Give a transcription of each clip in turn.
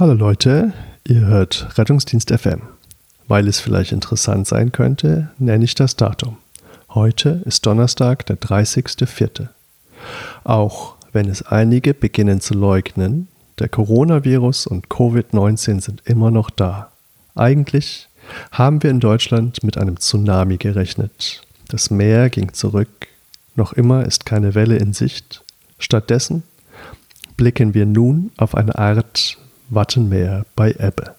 Hallo Leute, ihr hört Rettungsdienst FM. Weil es vielleicht interessant sein könnte, nenne ich das Datum. Heute ist Donnerstag, der 30.04. Auch wenn es einige beginnen zu leugnen, der Coronavirus und Covid-19 sind immer noch da. Eigentlich haben wir in Deutschland mit einem Tsunami gerechnet. Das Meer ging zurück, noch immer ist keine Welle in Sicht. Stattdessen blicken wir nun auf eine Art Wattenmeer bei Ebbe.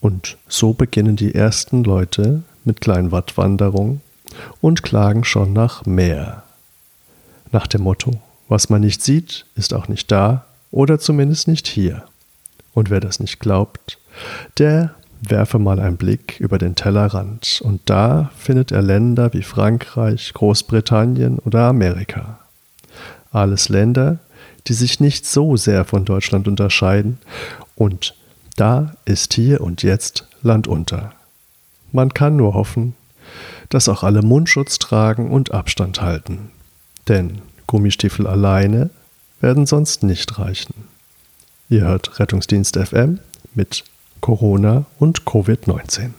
Und so beginnen die ersten Leute mit Kleinwattwanderung und klagen schon nach mehr. Nach dem Motto, was man nicht sieht, ist auch nicht da oder zumindest nicht hier. Und wer das nicht glaubt, der werfe mal einen Blick über den Tellerrand und da findet er Länder wie Frankreich, Großbritannien oder Amerika. Alles Länder, die sich nicht so sehr von Deutschland unterscheiden. Und da ist hier und jetzt Land unter. Man kann nur hoffen, dass auch alle Mundschutz tragen und Abstand halten. Denn Gummistiefel alleine werden sonst nicht reichen. Ihr hört Rettungsdienst FM mit Corona und Covid-19.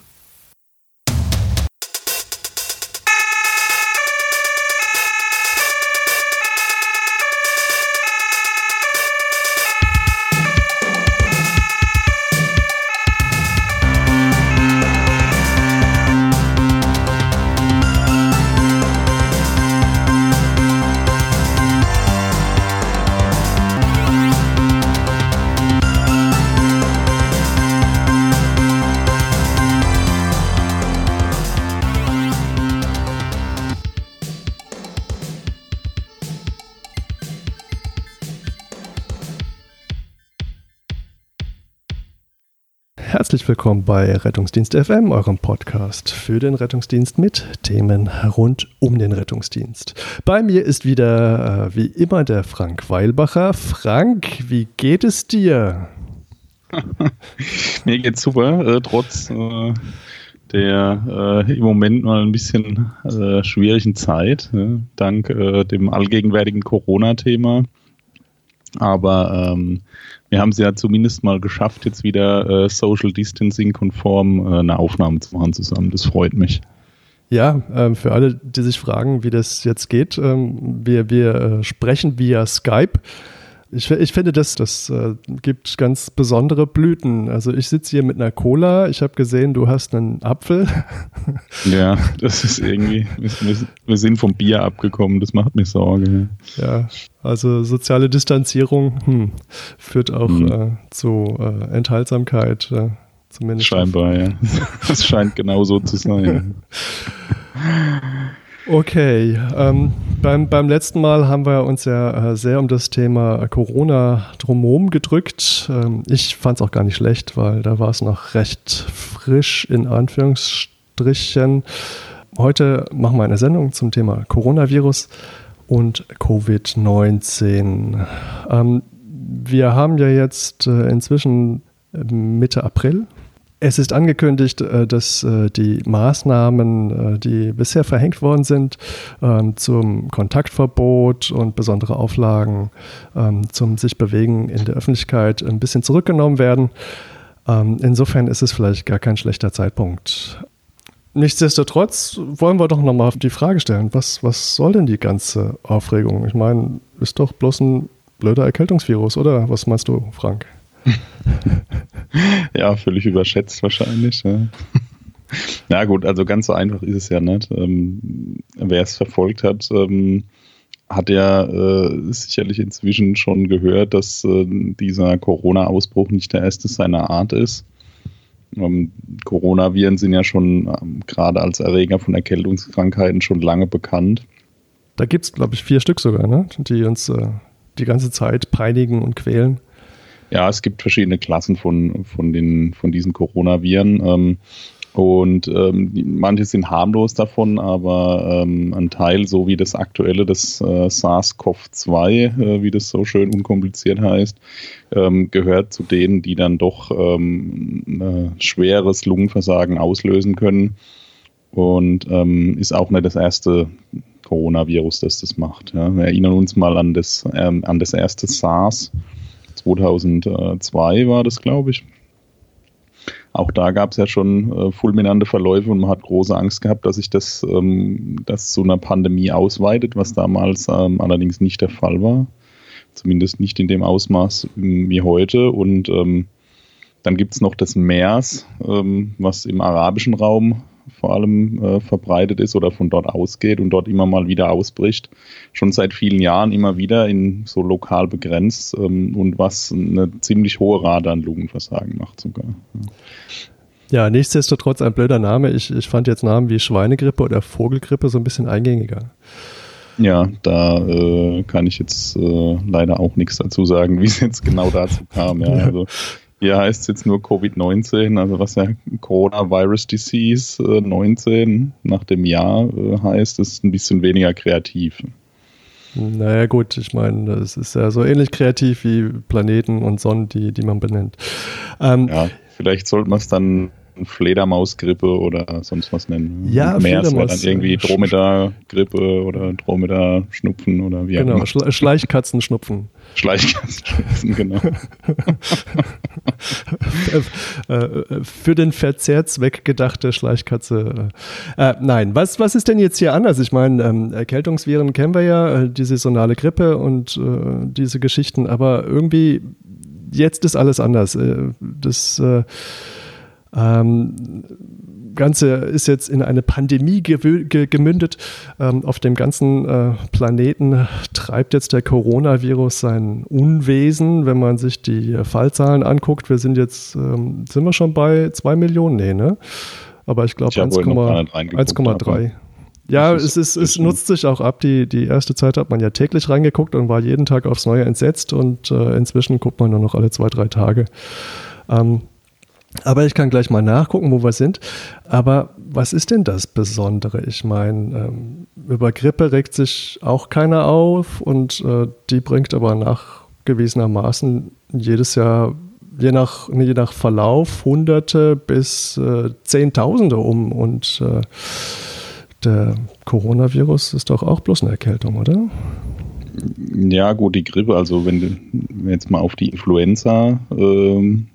Willkommen bei Rettungsdienst FM, eurem Podcast für den Rettungsdienst mit Themen rund um den Rettungsdienst. Bei mir ist wieder äh, wie immer der Frank Weilbacher. Frank, wie geht es dir? mir geht's super, äh, trotz äh, der äh, im Moment mal ein bisschen äh, schwierigen Zeit, dank äh, dem allgegenwärtigen Corona-Thema. Aber ähm, wir haben es ja zumindest mal geschafft, jetzt wieder äh, Social Distancing konform äh, eine Aufnahme zu machen zusammen. Das freut mich. Ja, ähm, für alle, die sich fragen, wie das jetzt geht, ähm, wir, wir äh, sprechen via Skype. Ich, ich finde, das, das äh, gibt ganz besondere Blüten. Also ich sitze hier mit einer Cola. Ich habe gesehen, du hast einen Apfel. Ja, das ist irgendwie, wir, sind vom Bier abgekommen. Das macht mir Sorge. Ja, also soziale Distanzierung hm, führt auch hm. äh, zu äh, Enthaltsamkeit. Zumindest. Scheinbar, ja. Das scheint genau so zu sein. Okay, ähm, beim, beim letzten Mal haben wir uns ja äh, sehr um das Thema Corona drumherum gedrückt. Ähm, ich fand es auch gar nicht schlecht, weil da war es noch recht frisch in Anführungsstrichen. Heute machen wir eine Sendung zum Thema Coronavirus und Covid-19. Ähm, wir haben ja jetzt äh, inzwischen Mitte April es ist angekündigt, äh, dass äh, die Maßnahmen, äh, die bisher verhängt worden sind, ähm, zum Kontaktverbot und besondere Auflagen ähm, zum sich bewegen in der Öffentlichkeit ein bisschen zurückgenommen werden. Ähm, insofern ist es vielleicht gar kein schlechter Zeitpunkt. Nichtsdestotrotz wollen wir doch nochmal die Frage stellen, was, was soll denn die ganze Aufregung? Ich meine, ist doch bloß ein blöder Erkältungsvirus, oder? Was meinst du, Frank? ja, völlig überschätzt wahrscheinlich. Ja. Na gut, also ganz so einfach ist es ja nicht. Ähm, wer es verfolgt hat, ähm, hat ja äh, sicherlich inzwischen schon gehört, dass äh, dieser Corona-Ausbruch nicht der erste seiner Art ist. Ähm, Coronaviren sind ja schon ähm, gerade als Erreger von Erkältungskrankheiten schon lange bekannt. Da gibt es, glaube ich, vier Stück sogar, ne? die uns äh, die ganze Zeit peinigen und quälen. Ja, es gibt verschiedene Klassen von, von, den, von diesen Coronaviren. Ähm, und ähm, manche sind harmlos davon, aber ähm, ein Teil, so wie das aktuelle, das äh, SARS-CoV-2, äh, wie das so schön unkompliziert heißt, ähm, gehört zu denen, die dann doch ähm, schweres Lungenversagen auslösen können. Und ähm, ist auch nicht das erste Coronavirus, das das macht. Ja. Wir erinnern uns mal an das, ähm, an das erste SARS 2002 war das, glaube ich. Auch da gab es ja schon äh, fulminante Verläufe und man hat große Angst gehabt, dass sich das, ähm, das zu einer Pandemie ausweitet, was damals ähm, allerdings nicht der Fall war. Zumindest nicht in dem Ausmaß ähm, wie heute. Und ähm, dann gibt es noch das MERS, ähm, was im arabischen Raum vor allem äh, verbreitet ist oder von dort ausgeht und dort immer mal wieder ausbricht. Schon seit vielen Jahren immer wieder in so lokal begrenzt ähm, und was eine ziemlich hohe Rate an Lungenversagen macht sogar. Ja, nichtsdestotrotz ein blöder Name. Ich, ich fand jetzt Namen wie Schweinegrippe oder Vogelgrippe so ein bisschen eingängiger. Ja, da äh, kann ich jetzt äh, leider auch nichts dazu sagen, wie es jetzt genau dazu kam. Ja, ja. Also hier heißt es jetzt nur Covid-19, also was ja Coronavirus Disease äh, 19 nach dem Jahr äh, heißt, ist ein bisschen weniger kreativ. Naja gut, ich meine, es ist ja so ähnlich kreativ wie Planeten und Sonnen, die, die man benennt. Ähm, ja, vielleicht sollte man es dann Fledermausgrippe oder sonst was nennen. Ja, Mehr wäre dann irgendwie Dromedar-Grippe oder Dromedar-Schnupfen oder wie auch Genau, Schle Schleichkatzenschnupfen. Schleichkatzenschnupfen, genau. Äh, äh, für den Verzehrzweck gedachte Schleichkatze. Äh, nein, was, was ist denn jetzt hier anders? Ich meine, ähm, Erkältungsviren kennen wir ja, die saisonale Grippe und äh, diese Geschichten, aber irgendwie jetzt ist alles anders. Äh, das äh, ähm, Ganze ist jetzt in eine Pandemie gemündet. Ähm, auf dem ganzen äh, Planeten treibt jetzt der Coronavirus sein Unwesen. Wenn man sich die Fallzahlen anguckt, wir sind jetzt, ähm, sind wir schon bei zwei Millionen? Nee, ne? Aber ich glaube 1,3. Ja, es, ist, es nutzt sich auch ab. Die, die erste Zeit hat man ja täglich reingeguckt und war jeden Tag aufs Neue entsetzt und äh, inzwischen guckt man nur noch alle zwei, drei Tage. Ähm, aber ich kann gleich mal nachgucken, wo wir sind. Aber was ist denn das Besondere? Ich meine, ähm, über Grippe regt sich auch keiner auf und äh, die bringt aber nachgewiesenermaßen jedes Jahr, je nach, je nach Verlauf, Hunderte bis äh, Zehntausende um. Und äh, der Coronavirus ist doch auch bloß eine Erkältung, oder? Ja, gut, die Grippe, also wenn du jetzt mal auf die Influenza ähm,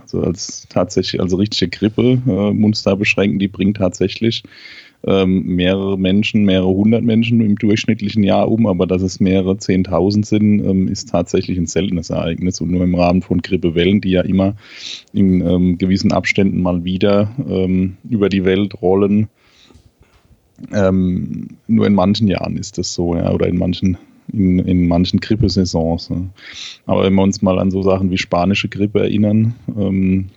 also als tatsächlich, also richtige Grippe, äh, uns da beschränken, die bringt tatsächlich ähm, mehrere Menschen, mehrere hundert Menschen im durchschnittlichen Jahr um, aber dass es mehrere zehntausend sind, ähm, ist tatsächlich ein seltenes Ereignis und nur im Rahmen von Grippewellen, die ja immer in ähm, gewissen Abständen mal wieder ähm, über die Welt rollen. Ähm, nur in manchen Jahren ist das so, ja, oder in manchen in, in manchen Grippesaisons. Ne? Aber wenn wir uns mal an so Sachen wie spanische Grippe erinnern, ähm,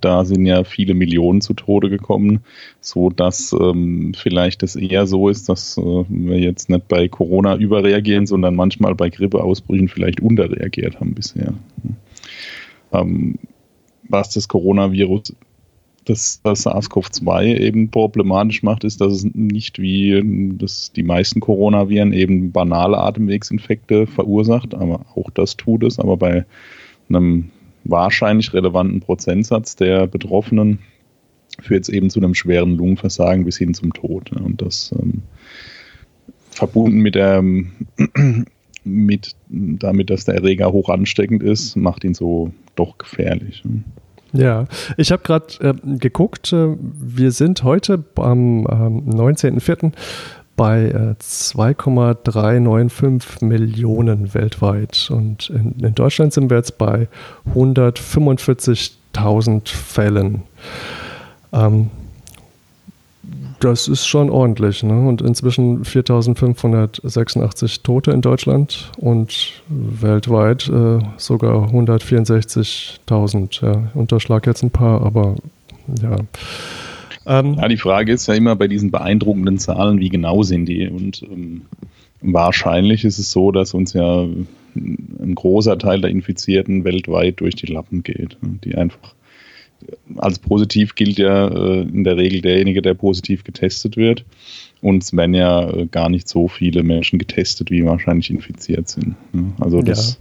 da sind ja viele Millionen zu Tode gekommen, so dass ähm, vielleicht es eher so ist, dass äh, wir jetzt nicht bei Corona überreagieren, sondern manchmal bei Grippeausbrüchen vielleicht unterreagiert haben bisher. Ähm, was das Coronavirus das, das SARS-CoV-2 eben problematisch macht, ist, dass es nicht wie das die meisten Coronaviren eben banale Atemwegsinfekte verursacht, aber auch das tut es, aber bei einem wahrscheinlich relevanten Prozentsatz der Betroffenen führt es eben zu einem schweren Lungenversagen bis hin zum Tod. Und das ähm, verbunden mit der mit damit, dass der Erreger hoch ansteckend ist, macht ihn so doch gefährlich. Ja, ich habe gerade äh, geguckt, äh, wir sind heute am ähm, 19.04. bei äh, 2,395 Millionen weltweit und in, in, Deutschland sind wir jetzt bei 145.000 Fällen. Ähm, das ist schon ordentlich. Ne? Und inzwischen 4586 Tote in Deutschland und weltweit äh, sogar 164.000. Ja, unterschlag jetzt ein paar, aber ja. Ähm, ja, die Frage ist ja immer bei diesen beeindruckenden Zahlen, wie genau sind die? Und ähm, wahrscheinlich ist es so, dass uns ja ein großer Teil der Infizierten weltweit durch die Lappen geht, die einfach als positiv gilt ja äh, in der Regel derjenige, der positiv getestet wird. Und es werden ja äh, gar nicht so viele Menschen getestet, wie wahrscheinlich infiziert sind. Also das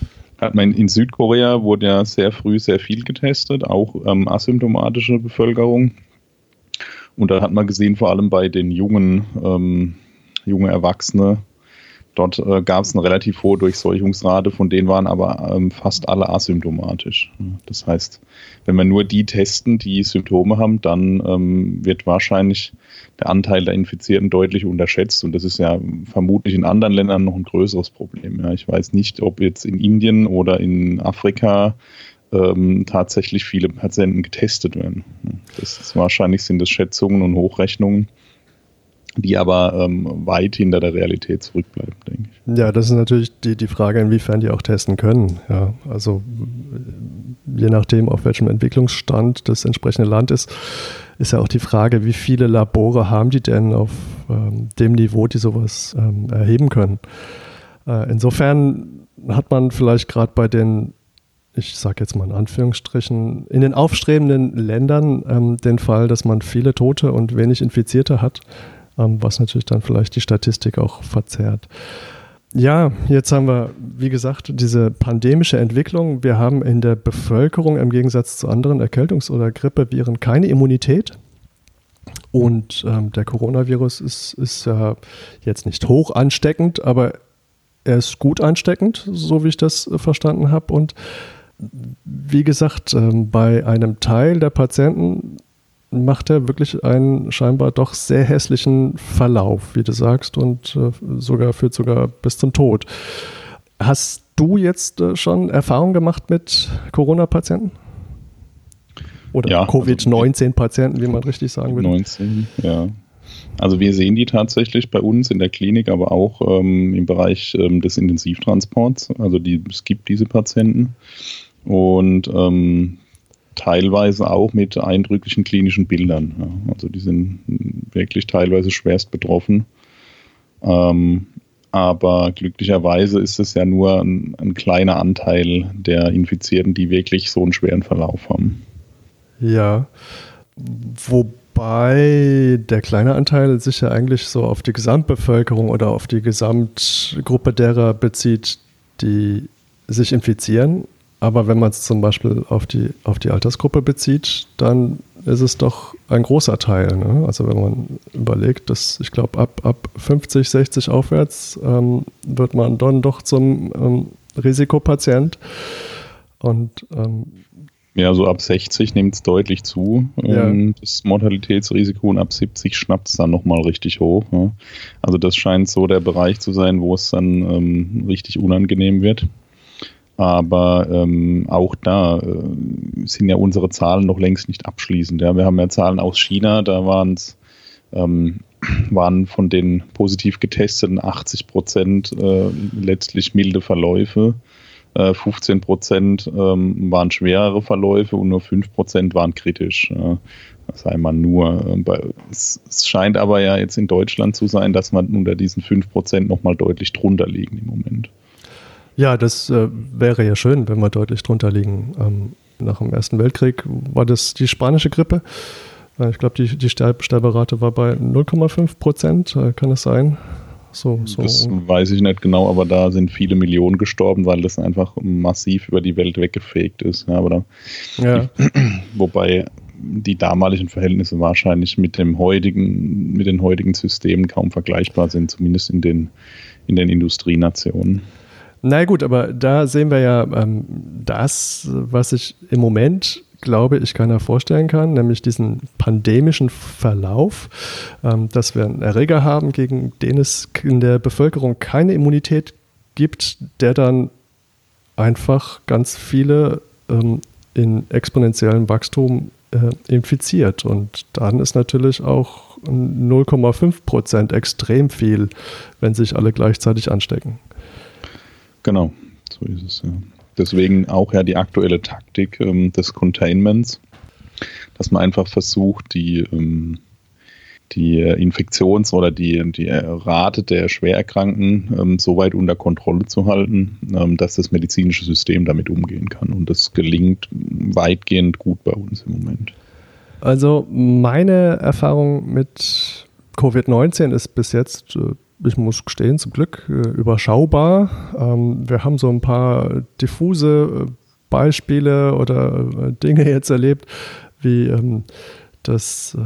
ja. hat man in Südkorea wurde ja sehr früh sehr viel getestet, auch ähm, asymptomatische Bevölkerung. Und da hat man gesehen, vor allem bei den jungen, ähm, jungen Erwachsenen, Dort äh, gab es eine relativ hohe Durchseuchungsrate, von denen waren aber ähm, fast alle asymptomatisch. Das heißt, wenn wir nur die testen, die Symptome haben, dann ähm, wird wahrscheinlich der Anteil der Infizierten deutlich unterschätzt. Und das ist ja vermutlich in anderen Ländern noch ein größeres Problem. Ja. Ich weiß nicht, ob jetzt in Indien oder in Afrika ähm, tatsächlich viele Patienten getestet werden. Das ist, wahrscheinlich sind das Schätzungen und Hochrechnungen die aber ähm, weit hinter der Realität zurückbleiben, denke ich. Ja, das ist natürlich die, die Frage, inwiefern die auch testen können. Ja, also je nachdem, auf welchem Entwicklungsstand das entsprechende Land ist, ist ja auch die Frage, wie viele Labore haben die denn auf ähm, dem Niveau, die sowas ähm, erheben können. Äh, insofern hat man vielleicht gerade bei den ich sage jetzt mal in Anführungsstrichen, in den aufstrebenden Ländern ähm, den Fall, dass man viele Tote und wenig Infizierte hat. Ähm, was natürlich dann vielleicht die Statistik auch verzerrt. Ja, jetzt haben wir, wie gesagt, diese pandemische Entwicklung. Wir haben in der Bevölkerung im Gegensatz zu anderen Erkältungs- oder Grippeviren keine Immunität. Und ähm, der Coronavirus ist, ist ja jetzt nicht hoch ansteckend, aber er ist gut ansteckend, so wie ich das verstanden habe. Und wie gesagt, ähm, bei einem Teil der Patienten macht er wirklich einen scheinbar doch sehr hässlichen Verlauf, wie du sagst, und äh, sogar führt sogar bis zum Tod. Hast du jetzt äh, schon Erfahrung gemacht mit Corona-Patienten? Oder ja, Covid-19-Patienten, also, wie man richtig sagen würde? 19, ja. Also wir sehen die tatsächlich bei uns in der Klinik, aber auch ähm, im Bereich ähm, des Intensivtransports. Also die, es gibt diese Patienten. Und ähm, teilweise auch mit eindrücklichen klinischen Bildern. Ja. Also die sind wirklich teilweise schwerst betroffen. Ähm, aber glücklicherweise ist es ja nur ein, ein, kleiner Anteil der Infizierten, die wirklich so einen schweren Verlauf haben. Ja, wobei der kleine Anteil sich ja eigentlich so auf die Gesamtbevölkerung oder auf die Gesamtgruppe derer bezieht, die sich infizieren aber wenn man es zum Beispiel auf die, auf die Altersgruppe bezieht, dann ist es doch ein großer Teil. Ne? Also wenn man überlegt, dass ich glaube, ab, ab 50, 60 aufwärts ähm, wird man dann doch zum ähm, Risikopatient. Und ähm, ja, so ab 60 nimmt es deutlich zu, ja. Ähm, das Mortalitätsrisiko, und ab 70 schnappt es dann nochmal richtig hoch. Ne? Also das scheint so der Bereich zu sein, wo es dann ähm, richtig unangenehm wird. Aber ähm, auch da äh, sind ja unsere Zahlen noch längst nicht abschließend. Ja. Wir haben ja Zahlen aus China, da waren's, ähm, waren von den positiv getesteten 80 Prozent äh, letztlich milde Verläufe. Äh, 15 Prozent ähm, waren schwerere Verläufe und nur 5 Prozent waren kritisch. Ja. Das sei mal nur. Äh, es, es, scheint aber ja jetzt in Deutschland zu sein, dass man unter diesen 5 Prozent nochmal deutlich drunter liegen im Moment. Ja, das äh, wäre ja schön, wenn wir deutlich drunter liegen. Ähm, nach dem Ersten Weltkrieg war das die spanische Grippe. Äh, ich glaube, die, die Sterb Sterberate war bei 0,5 Prozent. Äh, kann es sein? So, so. Das weiß ich nicht genau, aber da sind viele Millionen gestorben, weil das einfach massiv über die Welt weggefegt ist. Ja, aber da, ja. wobei die damaligen Verhältnisse wahrscheinlich mit dem heutigen, mit den heutigen Systemen kaum vergleichbar sind, zumindest in den, in den Industrienationen. Na gut, aber da sehen wir ja ähm, das, was ich im Moment glaube ich keiner vorstellen kann, nämlich diesen pandemischen Verlauf, ähm, dass wir einen Erreger haben, gegen den es in der Bevölkerung keine Immunität gibt, der dann einfach ganz viele ähm, in exponentiellem Wachstum äh, infiziert. Und dann ist natürlich auch 0,5 Prozent extrem viel, wenn sich alle gleichzeitig anstecken. Genau, so ist es, ja. Deswegen auch ja die aktuelle Taktik ähm, des Containments, dass man einfach versucht, die, ähm, die Infektions- oder die, die Rate der Schwererkrankten ähm, so weit unter Kontrolle zu halten, ähm, dass das medizinische System damit umgehen kann. Und das gelingt weitgehend gut bei uns im Moment. Also meine Erfahrung mit Covid-19 ist bis jetzt äh, ich muss gestehen, zum Glück äh, überschaubar. Ähm, wir haben so ein paar diffuse äh, Beispiele oder äh, Dinge jetzt erlebt, wie ähm, das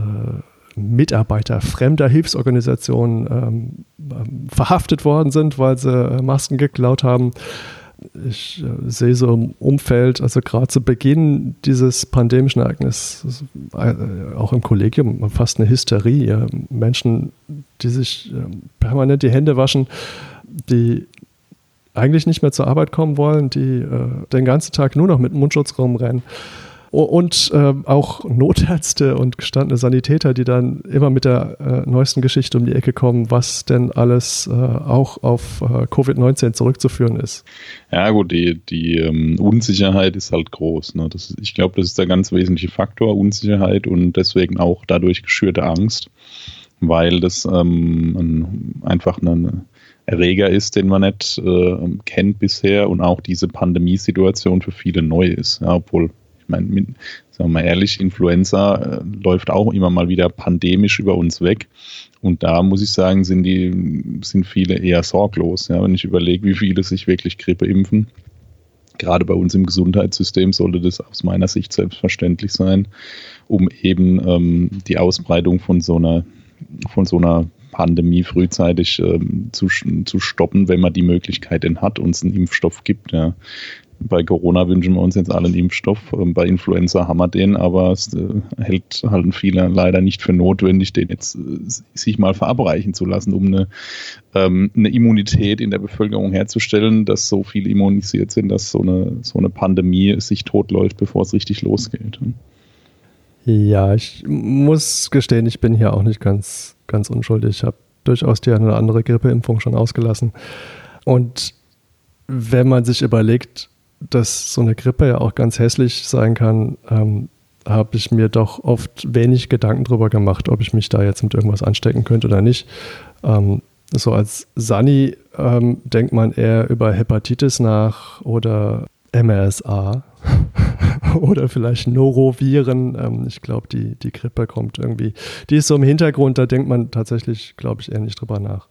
Mitarbeiter fremder Hilfsorganisationen ähm, verhaftet worden sind, weil sie Masken geklaut haben. Ich äh, sehe so im Umfeld, also gerade zu Beginn dieses pandemischen Ereignisses, äh, auch im Kollegium, fast eine Hysterie. Menschen, die sich äh, permanent die Hände waschen, die eigentlich nicht mehr zur Arbeit kommen wollen, die äh, den ganzen Tag nur noch mit Mundschutz rumrennen und äh, auch Notärzte und gestandene Sanitäter, die dann immer mit der äh, neuesten Geschichte um die Ecke kommen, was denn alles äh, auch auf äh, Covid-19 zurückzuführen ist. Ja gut, die, die ähm, Unsicherheit ist halt groß. Ne? Das, ich glaube, das ist der ganz wesentliche Faktor, Unsicherheit und deswegen auch dadurch geschürte Angst, weil das ähm, ein, einfach eine Erreger ist, den man nicht äh, kennt bisher und auch diese Pandemiesituation für viele neu ist, ja, obwohl meine, sagen wir mal ehrlich, Influenza äh, läuft auch immer mal wieder pandemisch über uns weg. Und da muss ich sagen, sind die, sind viele eher sorglos. Ja, wenn ich überlege, wie viele sich wirklich Grippe impfen. Gerade bei uns im Gesundheitssystem sollte das aus meiner Sicht selbstverständlich sein, um eben ähm, die Ausbreitung von so einer, von so einer Pandemie frühzeitig ähm, zu, zu stoppen, wenn man die Möglichkeit denn hat und es einen Impfstoff gibt. Ja. Bei Corona wünschen wir uns jetzt alle einen Impfstoff. Ähm, bei Influenza haben wir den, aber es äh, hält halt viele leider nicht für notwendig, den jetzt äh, sich mal verabreichen zu lassen, um eine, ähm, eine Immunität in der Bevölkerung herzustellen, dass so viele immunisiert sind, dass so eine, so eine Pandemie sich totläuft, bevor es richtig losgeht. Ja, ich muss gestehen, ich bin hier auch nicht ganz, ganz unschuldig. Ich habe durchaus die eine oder andere Grippeimpfung schon ausgelassen. Und wenn man sich überlegt, dass so eine Grippe ja auch ganz hässlich sein kann, ähm, habe ich mir doch oft wenig Gedanken darüber gemacht, ob ich mich da jetzt mit irgendwas anstecken könnte oder nicht. Ähm, so als Sani ähm, denkt man eher über Hepatitis nach oder MRSA oder vielleicht Noroviren. Ähm, ich glaube, die, die Grippe kommt irgendwie, die ist so im Hintergrund, da denkt man tatsächlich, glaube ich, eher nicht drüber nach.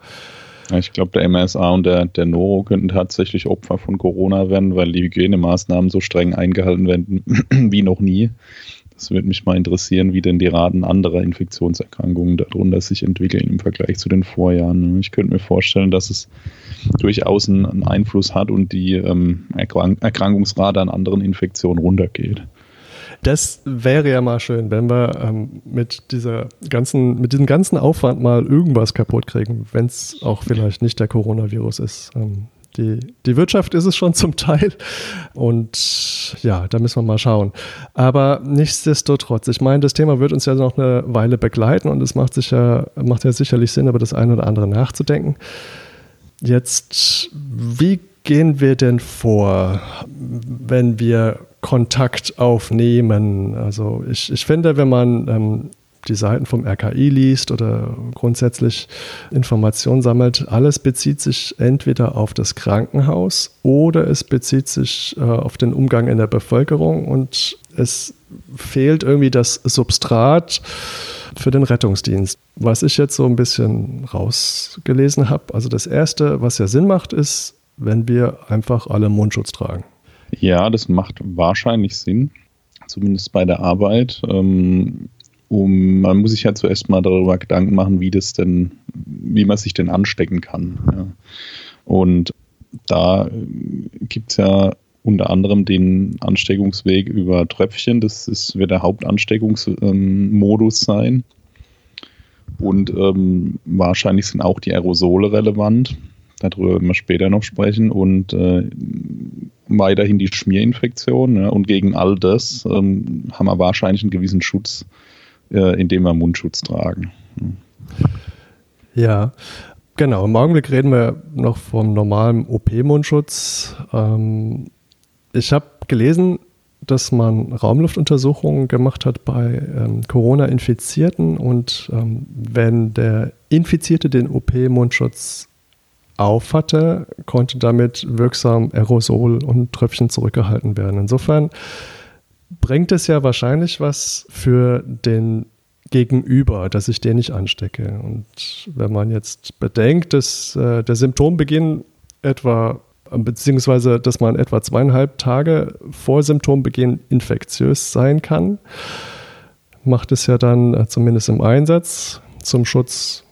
Ich glaube, der MSA und der, der Noro könnten tatsächlich Opfer von Corona werden, weil die Hygienemaßnahmen so streng eingehalten werden wie noch nie. Das würde mich mal interessieren, wie denn die Raten anderer Infektionserkrankungen darunter sich entwickeln im Vergleich zu den Vorjahren. Ich könnte mir vorstellen, dass es durchaus einen Einfluss hat und die ähm, Erkrankungsrate an anderen Infektionen runtergeht. Das wäre ja mal schön, wenn wir ähm, mit dieser ganzen, mit diesem ganzen Aufwand mal irgendwas kaputt kriegen, wenn es auch vielleicht nicht der Coronavirus ist. Ähm, die, die Wirtschaft ist es schon zum Teil. Und ja, da müssen wir mal schauen. Aber nichtsdestotrotz, ich meine, das Thema wird uns ja noch eine Weile begleiten und es macht, sicher, macht ja sicherlich Sinn, über das eine oder andere nachzudenken. Jetzt, wie gehen wir denn vor, wenn wir Kontakt aufnehmen? Also ich, ich finde, wenn man ähm, die Seiten vom RKI liest oder grundsätzlich Informationen sammelt, alles bezieht sich entweder auf das Krankenhaus oder es bezieht sich äh, auf den Umgang in der Bevölkerung und es fehlt irgendwie das Substrat für den Rettungsdienst. Was ich jetzt so ein bisschen rausgelesen habe, also das Erste, was ja Sinn macht, ist, wenn wir einfach alle Mundschutz tragen. Ja, das macht wahrscheinlich Sinn, zumindest bei der Arbeit. Ähm, um, man muss sich ja zuerst mal darüber Gedanken machen, wie das denn, wie man sich denn anstecken kann. Ja. Und da äh, gibt es ja unter anderem den Ansteckungsweg über Tröpfchen. Das ist, wird der Hauptansteckungsmodus ähm, sein. Und ähm, wahrscheinlich sind auch die Aerosole relevant. Darüber werden wir später noch sprechen. Und äh, weiterhin die Schmierinfektion. Ja, und gegen all das ähm, haben wir wahrscheinlich einen gewissen Schutz äh, indem wir Mundschutz tragen. Ja, genau. Im Augenblick reden wir noch vom normalen OP-Mundschutz. Ähm, ich habe gelesen, dass man Raumluftuntersuchungen gemacht hat bei ähm, Corona-Infizierten und ähm, wenn der Infizierte den OP-Mundschutz aufhatte, konnte damit wirksam Aerosol und Tröpfchen zurückgehalten werden. Insofern bringt es ja wahrscheinlich was für den Gegenüber, dass ich den nicht anstecke. Und wenn man jetzt bedenkt, dass äh, der Symptombeginn etwa, beziehungsweise dass man etwa zweieinhalb Tage vor Symptombeginn infektiös sein kann, macht es ja dann äh, zumindest im Einsatz zum Schutz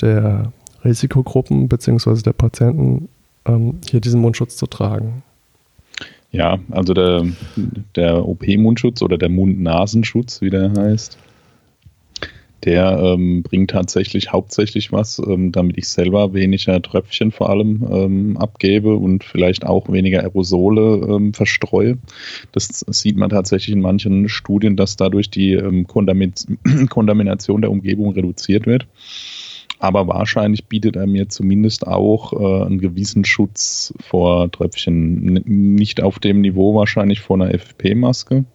der Risikogruppen bzw. der Patienten ähm, hier diesen Mundschutz zu tragen. Ja, also der, der OP-Mundschutz oder der Mund-Nasenschutz, wie der heißt, der ähm, bringt tatsächlich hauptsächlich was, ähm, damit ich selber weniger Tröpfchen vor allem ähm, abgebe und vielleicht auch weniger Aerosole ähm, verstreue. Das sieht man tatsächlich in manchen Studien, dass dadurch die ähm, Kontamination der Umgebung reduziert wird aber wahrscheinlich bietet er mir zumindest auch äh, einen gewissen Schutz vor Tröpfchen. Nicht auf dem Niveau wahrscheinlich vor einer FFP-Maske,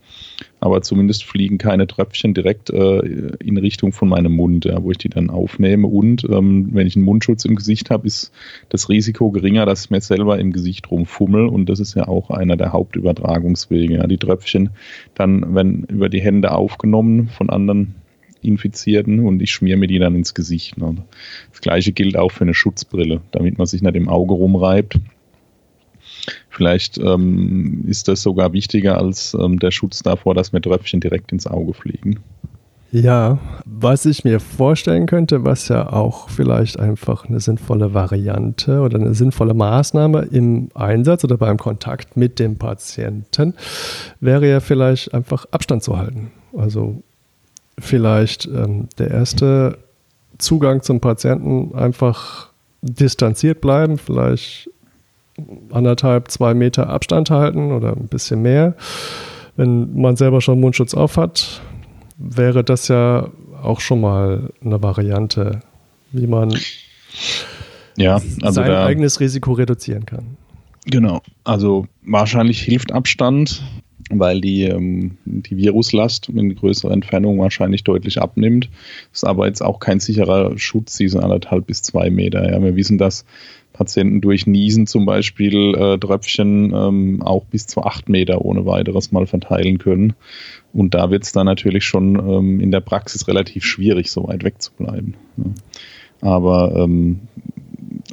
aber zumindest fliegen keine Tröpfchen direkt äh, in Richtung von meinem Mund, ja, wo ich die dann aufnehme. Und ähm, wenn ich einen Mundschutz im Gesicht habe, ist das Risiko geringer, dass ich mir selber im Gesicht rumfummel. Und das ist ja auch einer der Hauptübertragungswege. Ja. Die Tröpfchen dann, wenn über die Hände aufgenommen von anderen Infizierten und ich schmier mir die dann ins Gesicht. Ne? Das gleiche gilt auch für eine Schutzbrille, damit man sich nicht im Auge rumreibt. Vielleicht ähm, ist das sogar wichtiger als ähm, der Schutz davor, dass mir Tröpfchen direkt ins Auge fliegen. Ja, was ich mir vorstellen könnte, was ja auch vielleicht einfach eine sinnvolle Variante oder eine sinnvolle Maßnahme im Einsatz oder beim Kontakt mit dem Patienten wäre ja vielleicht einfach Abstand zu halten. Also vielleicht ähm, der erste Zugang zum Patienten einfach distanziert bleiben, vielleicht anderthalb, zwei Meter Abstand halten oder ein bisschen mehr. Wenn man selber schon Mundschutz auf hat, wäre das ja auch schon mal eine Variante, wie man ja, also sein eigenes Risiko reduzieren kann. Genau, also wahrscheinlich hilft Abstand weil die, ähm, die Viruslast in größerer Entfernung wahrscheinlich deutlich abnimmt. Ist aber jetzt auch kein sicherer Schutz, diese anderthalb bis zwei Meter. Ja, wir wissen, dass Patienten durch Niesen zum Beispiel äh, Tröpfchen ähm, auch bis zu acht Meter ohne weiteres mal verteilen können. Und da wird es dann natürlich schon ähm, in der Praxis relativ schwierig, so weit wegzubleiben. Ja. Aber ähm,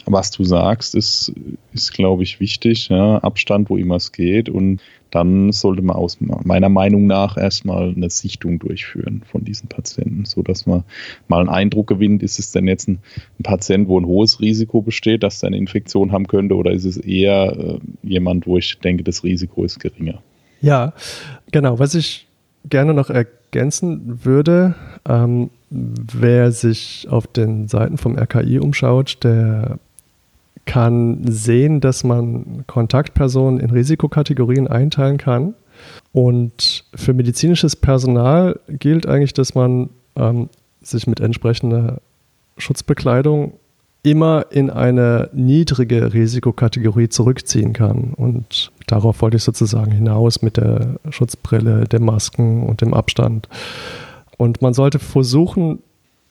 was du sagst, ist, ist glaube ich, wichtig. Ja? Abstand, wo immer es geht. Und dann sollte man aus meiner Meinung nach erstmal eine Sichtung durchführen von diesen Patienten, sodass man mal einen Eindruck gewinnt, ist es denn jetzt ein, ein Patient, wo ein hohes Risiko besteht, dass er eine Infektion haben könnte, oder ist es eher äh, jemand, wo ich denke, das Risiko ist geringer? Ja, genau. Was ich gerne noch ergänzen würde, ähm, wer sich auf den Seiten vom RKI umschaut, der kann sehen, dass man Kontaktpersonen in Risikokategorien einteilen kann. Und für medizinisches Personal gilt eigentlich, dass man ähm, sich mit entsprechender Schutzbekleidung immer in eine niedrige Risikokategorie zurückziehen kann. Und darauf wollte ich sozusagen hinaus mit der Schutzbrille, den Masken und dem Abstand. Und man sollte versuchen,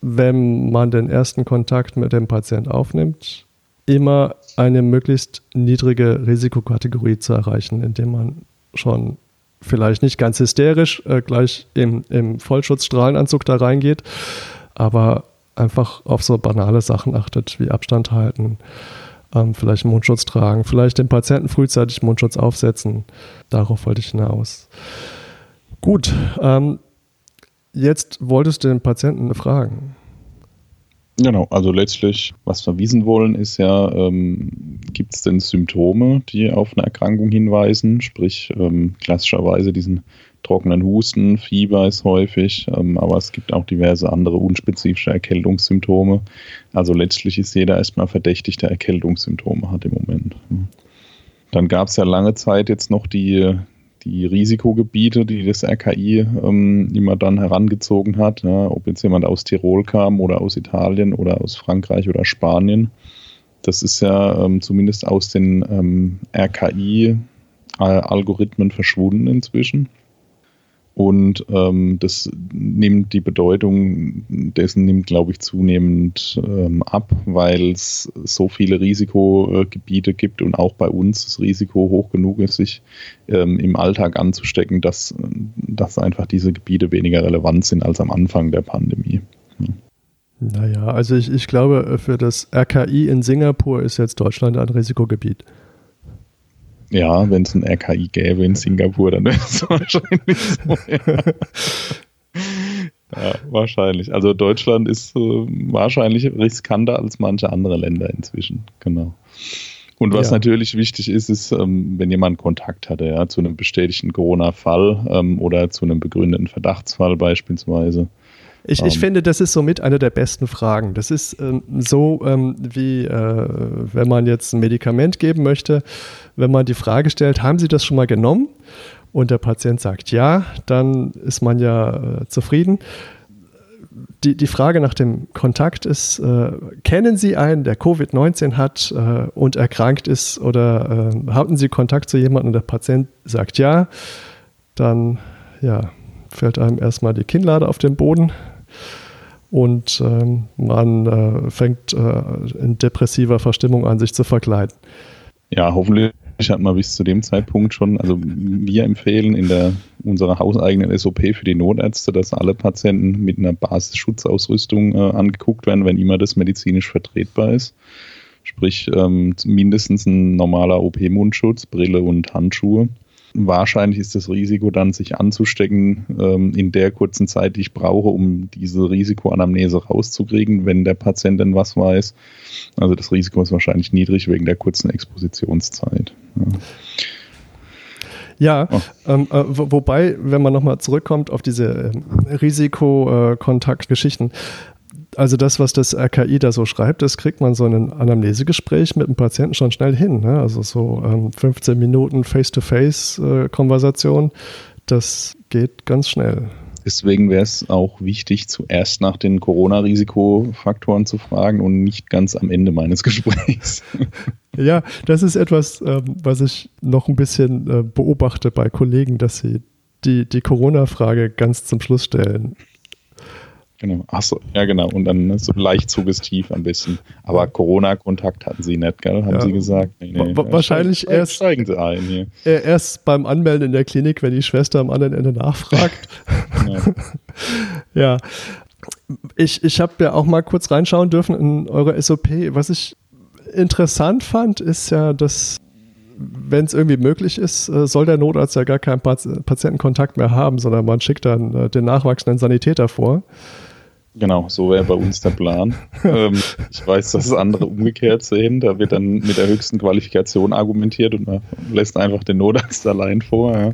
wenn man den ersten Kontakt mit dem Patienten aufnimmt, immer eine möglichst niedrige Risikokategorie zu erreichen, indem man schon vielleicht nicht ganz hysterisch äh, gleich im, im Vollschutzstrahlenanzug da reingeht, aber einfach auf so banale Sachen achtet, wie Abstand halten, ähm, vielleicht Mundschutz tragen, vielleicht dem Patienten frühzeitig Mundschutz aufsetzen. Darauf wollte ich hinaus. Gut, ähm, jetzt wolltest du den Patienten fragen. Genau, also letztlich, was wir wissen wollen, ist ja, ähm, gibt es denn Symptome, die auf eine Erkrankung hinweisen, sprich ähm, klassischerweise diesen trockenen Husten, Fieber ist häufig, ähm, aber es gibt auch diverse andere unspezifische Erkältungssymptome. Also letztlich ist jeder erstmal verdächtig, der Erkältungssymptome hat im Moment. Dann gab es ja lange Zeit jetzt noch die die Risikogebiete, die das RKI ähm, immer dann herangezogen hat, ja, ob jetzt jemand aus Tirol kam oder aus Italien oder aus Frankreich oder Spanien. Das ist ja ähm, zumindest aus den ähm, RKI-Algorithmen verschwunden inzwischen. Und ähm, das nimmt die Bedeutung dessen nimmt, glaube ich, zunehmend ähm, ab, weil es so viele Risikogebiete gibt und auch bei uns das Risiko hoch genug ist, sich ähm, im Alltag anzustecken, dass, dass einfach diese Gebiete weniger relevant sind als am Anfang der Pandemie. Ja. Naja, also ich, ich glaube, für das RKI in Singapur ist jetzt Deutschland ein Risikogebiet. Ja, wenn es ein RKI gäbe in Singapur, dann wäre es wahrscheinlich so. Ja. Ja, wahrscheinlich. Also Deutschland ist äh, wahrscheinlich riskanter als manche andere Länder inzwischen. Genau. Und was ja. natürlich wichtig ist, ist, ähm, wenn jemand Kontakt hatte, ja, zu einem bestätigten Corona-Fall ähm, oder zu einem begründeten Verdachtsfall beispielsweise. Ich, ich um, ähm. finde, das ist somit eine der besten Fragen. Das ist ähm, so, ähm, wie äh, wenn man jetzt ein Medikament geben möchte, wenn man die Frage stellt, haben Sie das schon mal genommen? Und der Patient sagt ja, dann ist man ja äh, zufrieden die, die Frage nach dem Kontakt ist, äh, kennen Sie einen, der Covid-19 hat äh, und erkrankt ist oder äh, hatten Sie Kontakt zu jemandem und der Patient sagt ja, dann ja, fällt einem erstmal die Kinnlade auf den Boden und ähm, man äh, fängt äh, in depressiver Verstimmung an, sich zu verkleiden. Ja, hoffentlich ich habe mal bis zu dem Zeitpunkt schon, also wir empfehlen in der unserer hauseigenen SOP für die Notärzte, dass alle Patienten mit einer Basisschutzausrüstung äh, angeguckt werden, wenn immer das medizinisch vertretbar ist. Sprich ähm, mindestens ein normaler OP-Mundschutz, Brille und Handschuhe wahrscheinlich ist das Risiko dann, sich anzustecken, ähm, in der kurzen Zeit, die ich brauche, um diese Risikoanamnese rauszukriegen, wenn der Patient denn was weiß. Also das Risiko ist wahrscheinlich niedrig wegen der kurzen Expositionszeit. Ja, ja oh. ähm, äh, wobei, wenn man nochmal zurückkommt auf diese äh, Risikokontaktgeschichten, also das, was das RKI da so schreibt, das kriegt man so in ein Anamnesegespräch mit dem Patienten schon schnell hin. Ne? Also so ähm, 15 Minuten Face-to-Face-Konversation, das geht ganz schnell. Deswegen wäre es auch wichtig, zuerst nach den Corona-Risikofaktoren zu fragen und nicht ganz am Ende meines Gesprächs. Ja, das ist etwas, ähm, was ich noch ein bisschen äh, beobachte bei Kollegen, dass sie die, die Corona-Frage ganz zum Schluss stellen. Genau. Achso, ja genau. Und dann so leicht suggestiv am besten. Aber Corona-Kontakt hatten sie nicht, gell? Haben ja. sie gesagt. Nee, nee. Wahrscheinlich steigen, erst, steigen sie ein hier. erst beim Anmelden in der Klinik, wenn die Schwester am anderen Ende nachfragt. Ja. Ich, ich habe ja auch mal kurz reinschauen dürfen in eure SOP. Was ich interessant fand, ist ja, dass wenn es irgendwie möglich ist, äh, soll der Notarzt ja gar keinen Patientenkontakt mehr haben, sondern man schickt dann äh, den nachwachsenden Sanitäter vor. Genau, so wäre bei uns der Plan. ähm, ich weiß, dass es andere umgekehrt sehen. Da wird dann mit der höchsten Qualifikation argumentiert und man lässt einfach den Notarzt allein vor. Ja.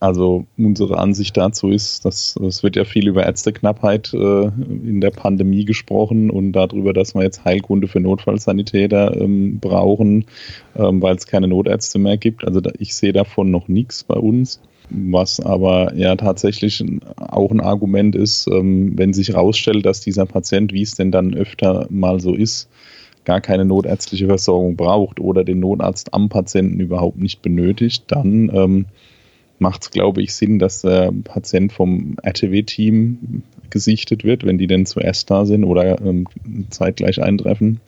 Also unsere Ansicht dazu ist, dass es wird ja viel über Ärzteknappheit äh, in der Pandemie gesprochen und darüber, dass wir jetzt Heilkunde für Notfallsanitäter ähm, brauchen, ähm, weil es keine Notärzte mehr gibt. Also da, ich sehe davon noch nichts bei uns. Was aber ja tatsächlich auch ein Argument ist, ähm, wenn sich herausstellt, dass dieser Patient, wie es denn dann öfter mal so ist, gar keine notärztliche Versorgung braucht oder den Notarzt am Patienten überhaupt nicht benötigt, dann ähm, macht es, glaube ich, Sinn, dass der Patient vom RTW-Team gesichtet wird, wenn die denn zuerst da sind oder ähm, zeitgleich eintreffen.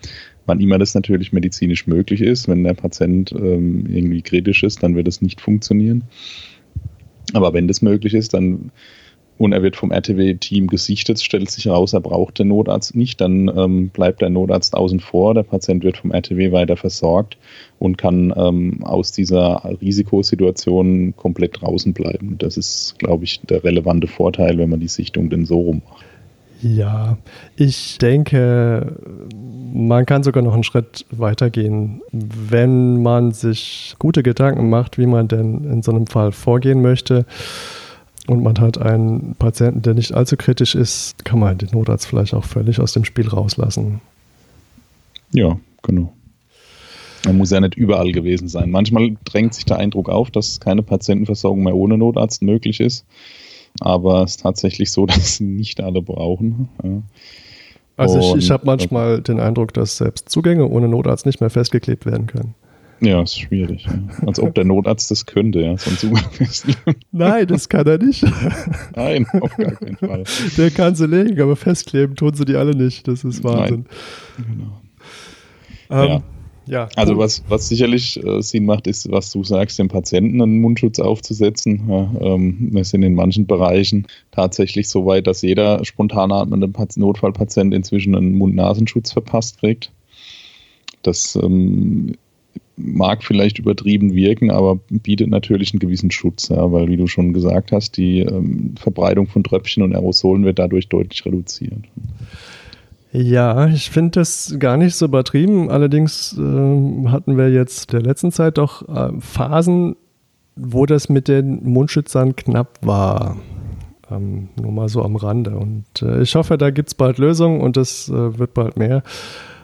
Wann immer das natürlich medizinisch möglich ist. Wenn der Patient ähm, irgendwie kritisch ist, dann wird es nicht funktionieren. Aber wenn das möglich ist, dann und er wird vom RTW-Team gesichtet, stellt sich heraus, er braucht den Notarzt nicht, dann ähm, bleibt der Notarzt außen vor, der Patient wird vom RTW weiter versorgt und kann ähm, aus dieser Risikosituation komplett draußen bleiben. Das ist, glaube ich, der relevante Vorteil, wenn man die Sichtung denn so rum macht. Ja, ich denke, man kann sogar noch einen Schritt weitergehen, wenn man sich gute Gedanken macht, wie man denn in so einem Fall vorgehen möchte und man hat einen Patienten, der nicht allzu kritisch ist, kann man den Notarzt vielleicht auch völlig aus dem Spiel rauslassen. Ja, genau. Man muss ja nicht überall gewesen sein. Manchmal drängt sich der Eindruck auf, dass keine Patientenversorgung mehr ohne Notarzt möglich ist. Aber es ist tatsächlich so, dass nicht alle brauchen. Ja. Also ich, ich habe manchmal den Eindruck, dass selbst Zugänge ohne Notarzt nicht mehr festgeklebt werden können. Ja, ist schwierig. Ja. Als ob der Notarzt das könnte, ja, so ein Zugang Nein, das kann er nicht. Nein, auf gar keinen Fall. Der kann sie legen, aber festkleben tun sie die alle nicht. Das ist Wahnsinn. Nein. Genau. Ähm, ja. Ja. Also was, was sicherlich äh, Sinn macht, ist, was du sagst, dem Patienten einen Mundschutz aufzusetzen. Ja, ähm, wir sind in manchen Bereichen tatsächlich so weit, dass jeder spontan atmende Notfallpatient inzwischen einen Mund-Nasenschutz verpasst kriegt. Das ähm, mag vielleicht übertrieben wirken, aber bietet natürlich einen gewissen Schutz, ja, weil wie du schon gesagt hast, die ähm, Verbreitung von Tröpfchen und Aerosolen wird dadurch deutlich reduziert. Ja, ich finde das gar nicht so übertrieben. Allerdings äh, hatten wir jetzt der letzten Zeit doch äh, Phasen, wo das mit den Mundschützern knapp war. Ähm, nur mal so am Rande. Und äh, ich hoffe, da gibt es bald Lösungen und es äh, wird bald mehr.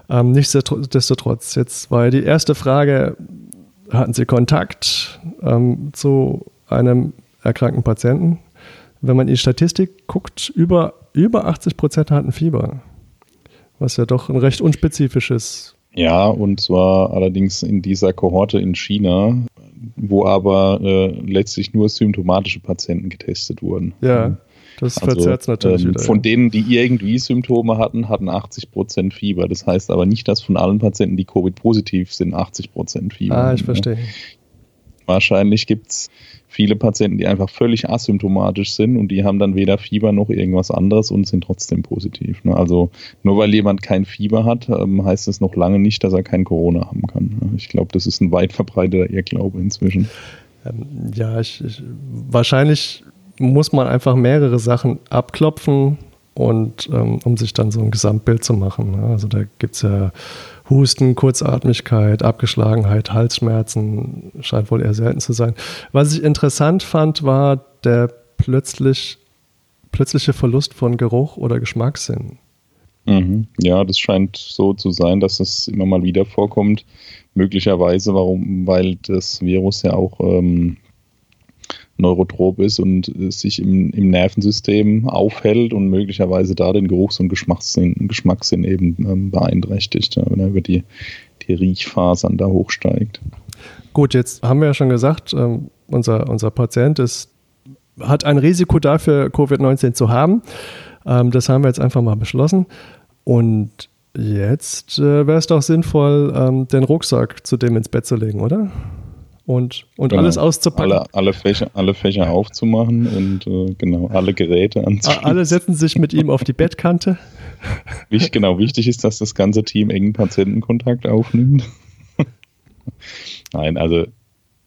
Ähm, nichtsdestotrotz, jetzt war die erste Frage, hatten Sie Kontakt ähm, zu einem erkrankten Patienten? Wenn man in die Statistik guckt, über, über 80 Prozent hatten Fieber, was ja doch ein recht unspezifisches. Ja, und zwar allerdings in dieser Kohorte in China, wo aber äh, letztlich nur symptomatische Patienten getestet wurden. Ja. Das also, verzerrt es natürlich ähm, wieder. Von ja. denen, die irgendwie Symptome hatten, hatten 80 Prozent Fieber. Das heißt aber nicht, dass von allen Patienten, die Covid-positiv sind, 80 Prozent Fieber Ah, ich verstehe. Wahrscheinlich gibt es viele Patienten, die einfach völlig asymptomatisch sind und die haben dann weder Fieber noch irgendwas anderes und sind trotzdem positiv. Ne? Also nur weil jemand kein Fieber hat, ähm, heißt es noch lange nicht, dass er kein Corona haben kann. Ne? Ich glaube, das ist ein weit verbreiteter Irrglaube inzwischen. Ähm, ja, ich, ich, wahrscheinlich muss man einfach mehrere Sachen abklopfen und ähm, um sich dann so ein Gesamtbild zu machen. Ne? Also da gibt es ja Husten, Kurzatmigkeit, Abgeschlagenheit, Halsschmerzen, scheint wohl eher selten zu sein. Was ich interessant fand, war der plötzlich, plötzliche Verlust von Geruch oder Geschmackssinn. Mhm. Ja, das scheint so zu sein, dass es immer mal wieder vorkommt. Möglicherweise, warum, weil das Virus ja auch ähm, neurotrop ist und sich im, im Nervensystem aufhält und möglicherweise da den Geruchs- und Geschmackssinn, Geschmackssinn eben ähm, beeinträchtigt, ja, wenn er über die, die Riechfasern da hochsteigt. Gut, jetzt haben wir ja schon gesagt, ähm, unser, unser Patient ist, hat ein Risiko dafür, Covid-19 zu haben. Ähm, das haben wir jetzt einfach mal beschlossen. Und jetzt äh, wäre es doch sinnvoll, ähm, den Rucksack zu dem ins Bett zu legen, oder? Und, und genau. alles auszupacken. Alle, alle, Fächer, alle Fächer aufzumachen und äh, genau, alle Geräte anzuschließen. Alle setzen sich mit ihm auf die Bettkante. Wichtig, genau, wichtig ist, dass das ganze Team engen Patientenkontakt aufnimmt. Nein, also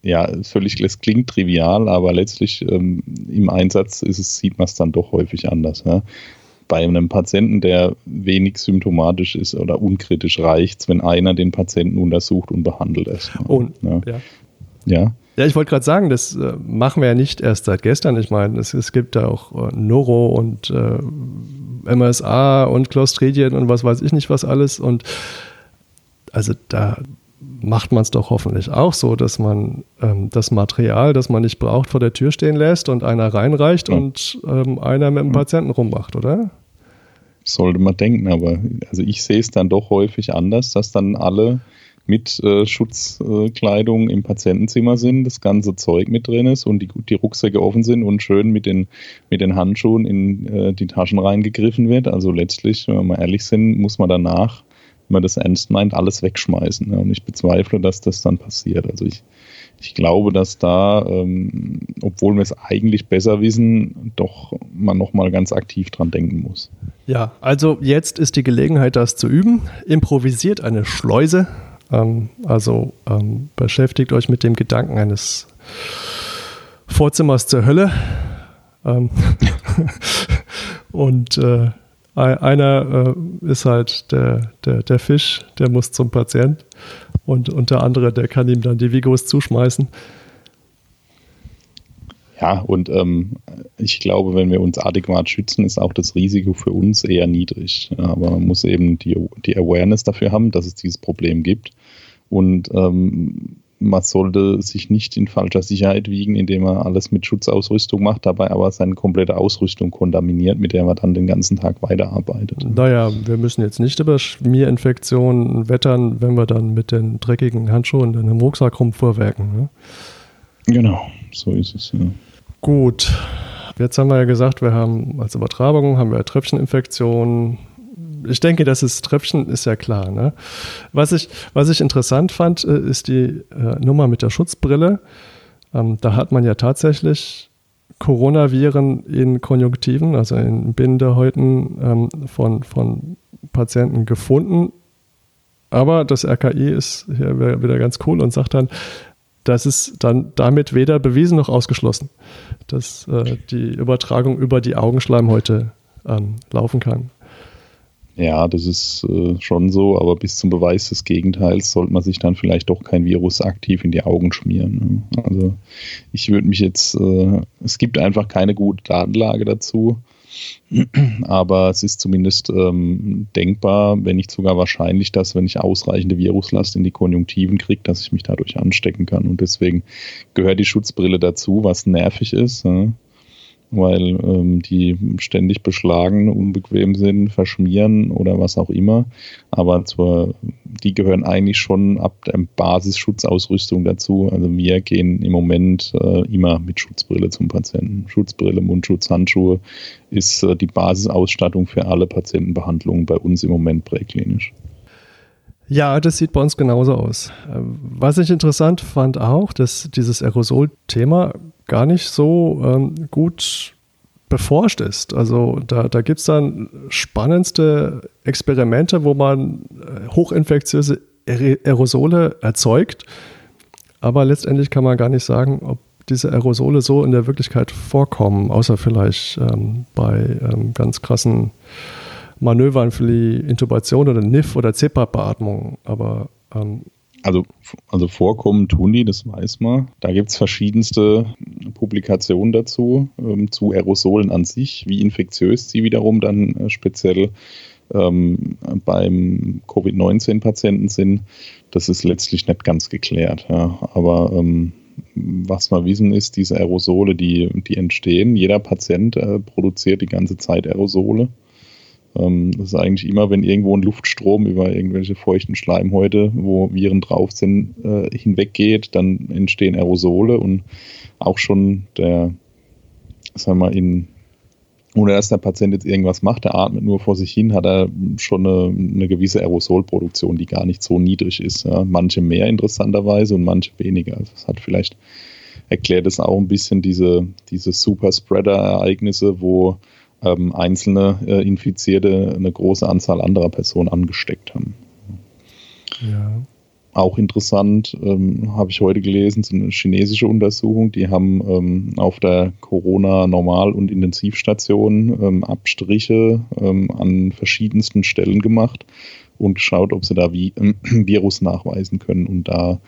ja, völlig, es klingt trivial, aber letztlich ähm, im Einsatz ist es, sieht man es dann doch häufig anders. Ja? Bei einem Patienten, der wenig symptomatisch ist oder unkritisch reicht, wenn einer den Patienten untersucht und behandelt erstmal. Oh, ja. ja. Ja. Ja, ich wollte gerade sagen, das äh, machen wir ja nicht erst seit gestern. Ich meine, es, es gibt da auch äh, Neuro und äh, MSA und Clostridien und was weiß ich nicht was alles. Und also da macht man es doch hoffentlich auch so, dass man ähm, das Material, das man nicht braucht, vor der Tür stehen lässt und einer reinreicht ja. und ähm, einer mit dem Patienten rummacht, oder? Sollte man denken, aber also ich sehe es dann doch häufig anders, dass dann alle mit äh, Schutzkleidung im Patientenzimmer sind, das ganze Zeug mit drin ist und die, die Rucksäcke offen sind und schön mit den, mit den Handschuhen in äh, die Taschen reingegriffen wird. Also letztlich, wenn wir mal ehrlich sind, muss man danach, wenn man das ernst meint, alles wegschmeißen. Ja. Und ich bezweifle, dass das dann passiert. Also ich, ich glaube, dass da, ähm, obwohl wir es eigentlich besser wissen, doch man nochmal ganz aktiv dran denken muss. Ja, also jetzt ist die Gelegenheit, das zu üben. Improvisiert eine Schleuse also ähm, beschäftigt euch mit dem Gedanken eines Vorzimmers zur Hölle. Ähm und äh, einer äh, ist halt der, der, der Fisch, der muss zum Patient und, und der andere, der kann ihm dann die Vigos zuschmeißen. Ja, und ähm, ich glaube, wenn wir uns adäquat schützen, ist auch das Risiko für uns eher niedrig. Aber man muss eben die, die Awareness dafür haben, dass es dieses Problem gibt. Und ähm, man sollte sich nicht in falscher Sicherheit wiegen, indem man alles mit Schutzausrüstung macht, dabei aber seine komplette Ausrüstung kontaminiert, mit der man dann den ganzen Tag weiterarbeitet. Naja, wir müssen jetzt nicht über Schmierinfektionen wettern, wenn wir dann mit den dreckigen Handschuhen in einem Rucksack rumfuhrwerken. Ne? Genau, so ist es. Ja. Gut. Jetzt haben wir ja gesagt, wir haben als Übertragung haben wir Tröpfcheninfektionen. Ich denke, das ist Tröpfchen, ist ja klar. Ne? Was, ich, was ich interessant fand, äh, ist die äh, Nummer mit der Schutzbrille. Ähm, da hat man ja tatsächlich Coronaviren in Konjunktiven, also in Bindehäuten ähm, von, von Patienten gefunden. Aber das RKI ist hier wieder ganz cool und sagt dann, das ist dann damit weder bewiesen noch ausgeschlossen, dass äh, die Übertragung über die Augenschleimhäute ähm, laufen kann. Ja, das ist äh, schon so, aber bis zum Beweis des Gegenteils sollte man sich dann vielleicht doch kein Virus aktiv in die Augen schmieren. Ne? Also ich würde mich jetzt, äh, es gibt einfach keine gute Datenlage dazu. Aber es ist zumindest ähm, denkbar, wenn nicht sogar wahrscheinlich, dass wenn ich ausreichende Viruslast in die Konjunktiven kriege, dass ich mich dadurch anstecken kann. Und deswegen gehört die Schutzbrille dazu, was nervig ist. Ja? Weil ähm, die ständig beschlagen, unbequem sind, verschmieren oder was auch immer. Aber zur, die gehören eigentlich schon ab der Basisschutzausrüstung dazu. Also wir gehen im Moment äh, immer mit Schutzbrille zum Patienten. Schutzbrille, Mundschutz, Handschuhe ist äh, die Basisausstattung für alle Patientenbehandlungen bei uns im Moment präklinisch. Ja, das sieht bei uns genauso aus. Ähm, was ich interessant fand auch, dass dieses Aerosol-Thema gar nicht so ähm, gut beforscht ist. Also da, da gibt es dann spannendste Experimente, wo man äh, hochinfektiöse Aerosole erzeugt, aber letztendlich kann man gar nicht sagen, ob diese Aerosole so in der Wirklichkeit vorkommen, außer vielleicht ähm, bei ähm, ganz krassen Manövern für die Intubation oder NIF oder CPAP-Beatmung. Aber ähm, also, also vorkommen tun die, das weiß man. Da gibt es verschiedenste Publikationen dazu, ähm, zu Aerosolen an sich, wie infektiös sie wiederum dann äh, speziell ähm, beim Covid-19-Patienten sind. Das ist letztlich nicht ganz geklärt. Ja. Aber ähm, was wir wissen ist, diese Aerosole, die, die entstehen, jeder Patient äh, produziert die ganze Zeit Aerosole. Ähm, das ist eigentlich immer, wenn irgendwo ein Luftstrom über irgendwelche feuchten Schleimhäute, wo Viren drauf sind, äh, hinweggeht, dann entstehen Aerosole und auch schon der, sagen wir mal, in, ohne dass der Patient jetzt irgendwas macht, der atmet nur vor sich hin, hat er schon eine, eine gewisse Aerosolproduktion, die gar nicht so niedrig ist. Ja. Manche mehr interessanterweise und manche weniger. Also das hat vielleicht erklärt es auch ein bisschen diese, diese Super-Spreader-Ereignisse, wo ähm, einzelne äh, Infizierte eine große Anzahl anderer Personen angesteckt haben. Ja. Auch interessant, ähm, habe ich heute gelesen, so eine chinesische Untersuchung. Die haben ähm, auf der Corona-Normal- und Intensivstation ähm, Abstriche ähm, an verschiedensten Stellen gemacht und geschaut, ob sie da wie, äh, Virus nachweisen können. Und da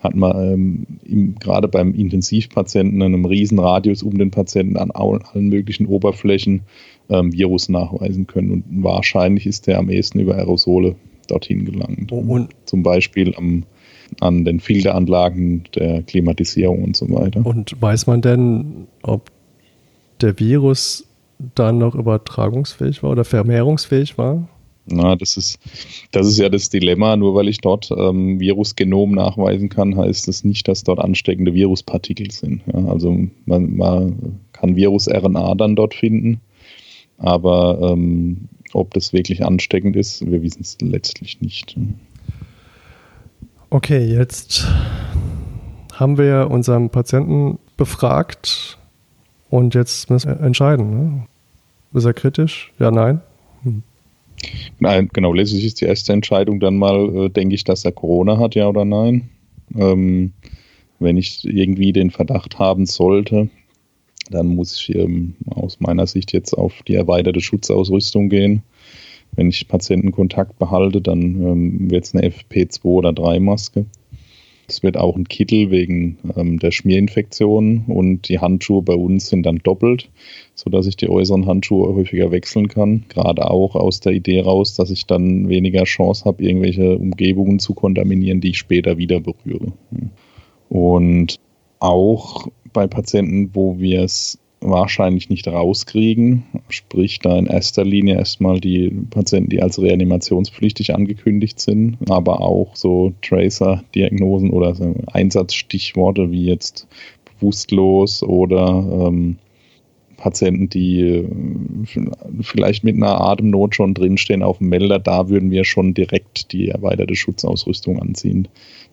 hat man ähm, im, gerade beim Intensivpatienten einen riesen Radius um den Patienten an allen möglichen Oberflächen ähm, Virus nachweisen können. Und wahrscheinlich ist der am ehesten über Aerosole dorthin gelangt. Oh, und Zum Beispiel am, an den Filteranlagen der Klimatisierung und so weiter. Und weiß man denn, ob der Virus dann noch übertragungsfähig war oder vermehrungsfähig war? Na, das ist, das ist ja das Dilemma. Nur weil ich dort ähm, Virusgenom nachweisen kann, heißt das nicht, dass dort ansteckende Viruspartikel sind. Ja, also man, man, kann Virus-RNA dann dort finden, aber ähm, ob das wirklich ansteckend ist, wir wissen es letztlich nicht. Okay, jetzt haben wir unseren Patienten befragt und jetzt müssen wir entscheiden. Ne? Ist er kritisch? Ja, nein? Hm. Nein, genau, letztlich ist die erste Entscheidung dann mal, äh, denke ich, dass er Corona hat, ja oder nein. Ähm, wenn ich irgendwie den Verdacht haben sollte, dann muss ich ähm, aus meiner Sicht jetzt auf die erweiterte Schutzausrüstung gehen. Wenn ich Patientenkontakt behalte, dann ähm, wird es eine FP2 oder 3 Maske. Es wird auch ein Kittel wegen ähm, der Schmierinfektion und die Handschuhe bei uns sind dann doppelt, sodass ich die äußeren Handschuhe häufiger wechseln kann. Gerade auch aus der Idee raus, dass ich dann weniger Chance habe, irgendwelche Umgebungen zu kontaminieren, die ich später wieder berühre. Und auch bei Patienten, wo wir es wahrscheinlich nicht rauskriegen, sprich da in erster Linie erstmal die Patienten, die als reanimationspflichtig angekündigt sind, aber auch so Tracer-Diagnosen oder so Einsatzstichworte wie jetzt bewusstlos oder ähm, Patienten, die äh, vielleicht mit einer Atemnot schon drinstehen auf dem Melder, da würden wir schon direkt die erweiterte Schutzausrüstung anziehen.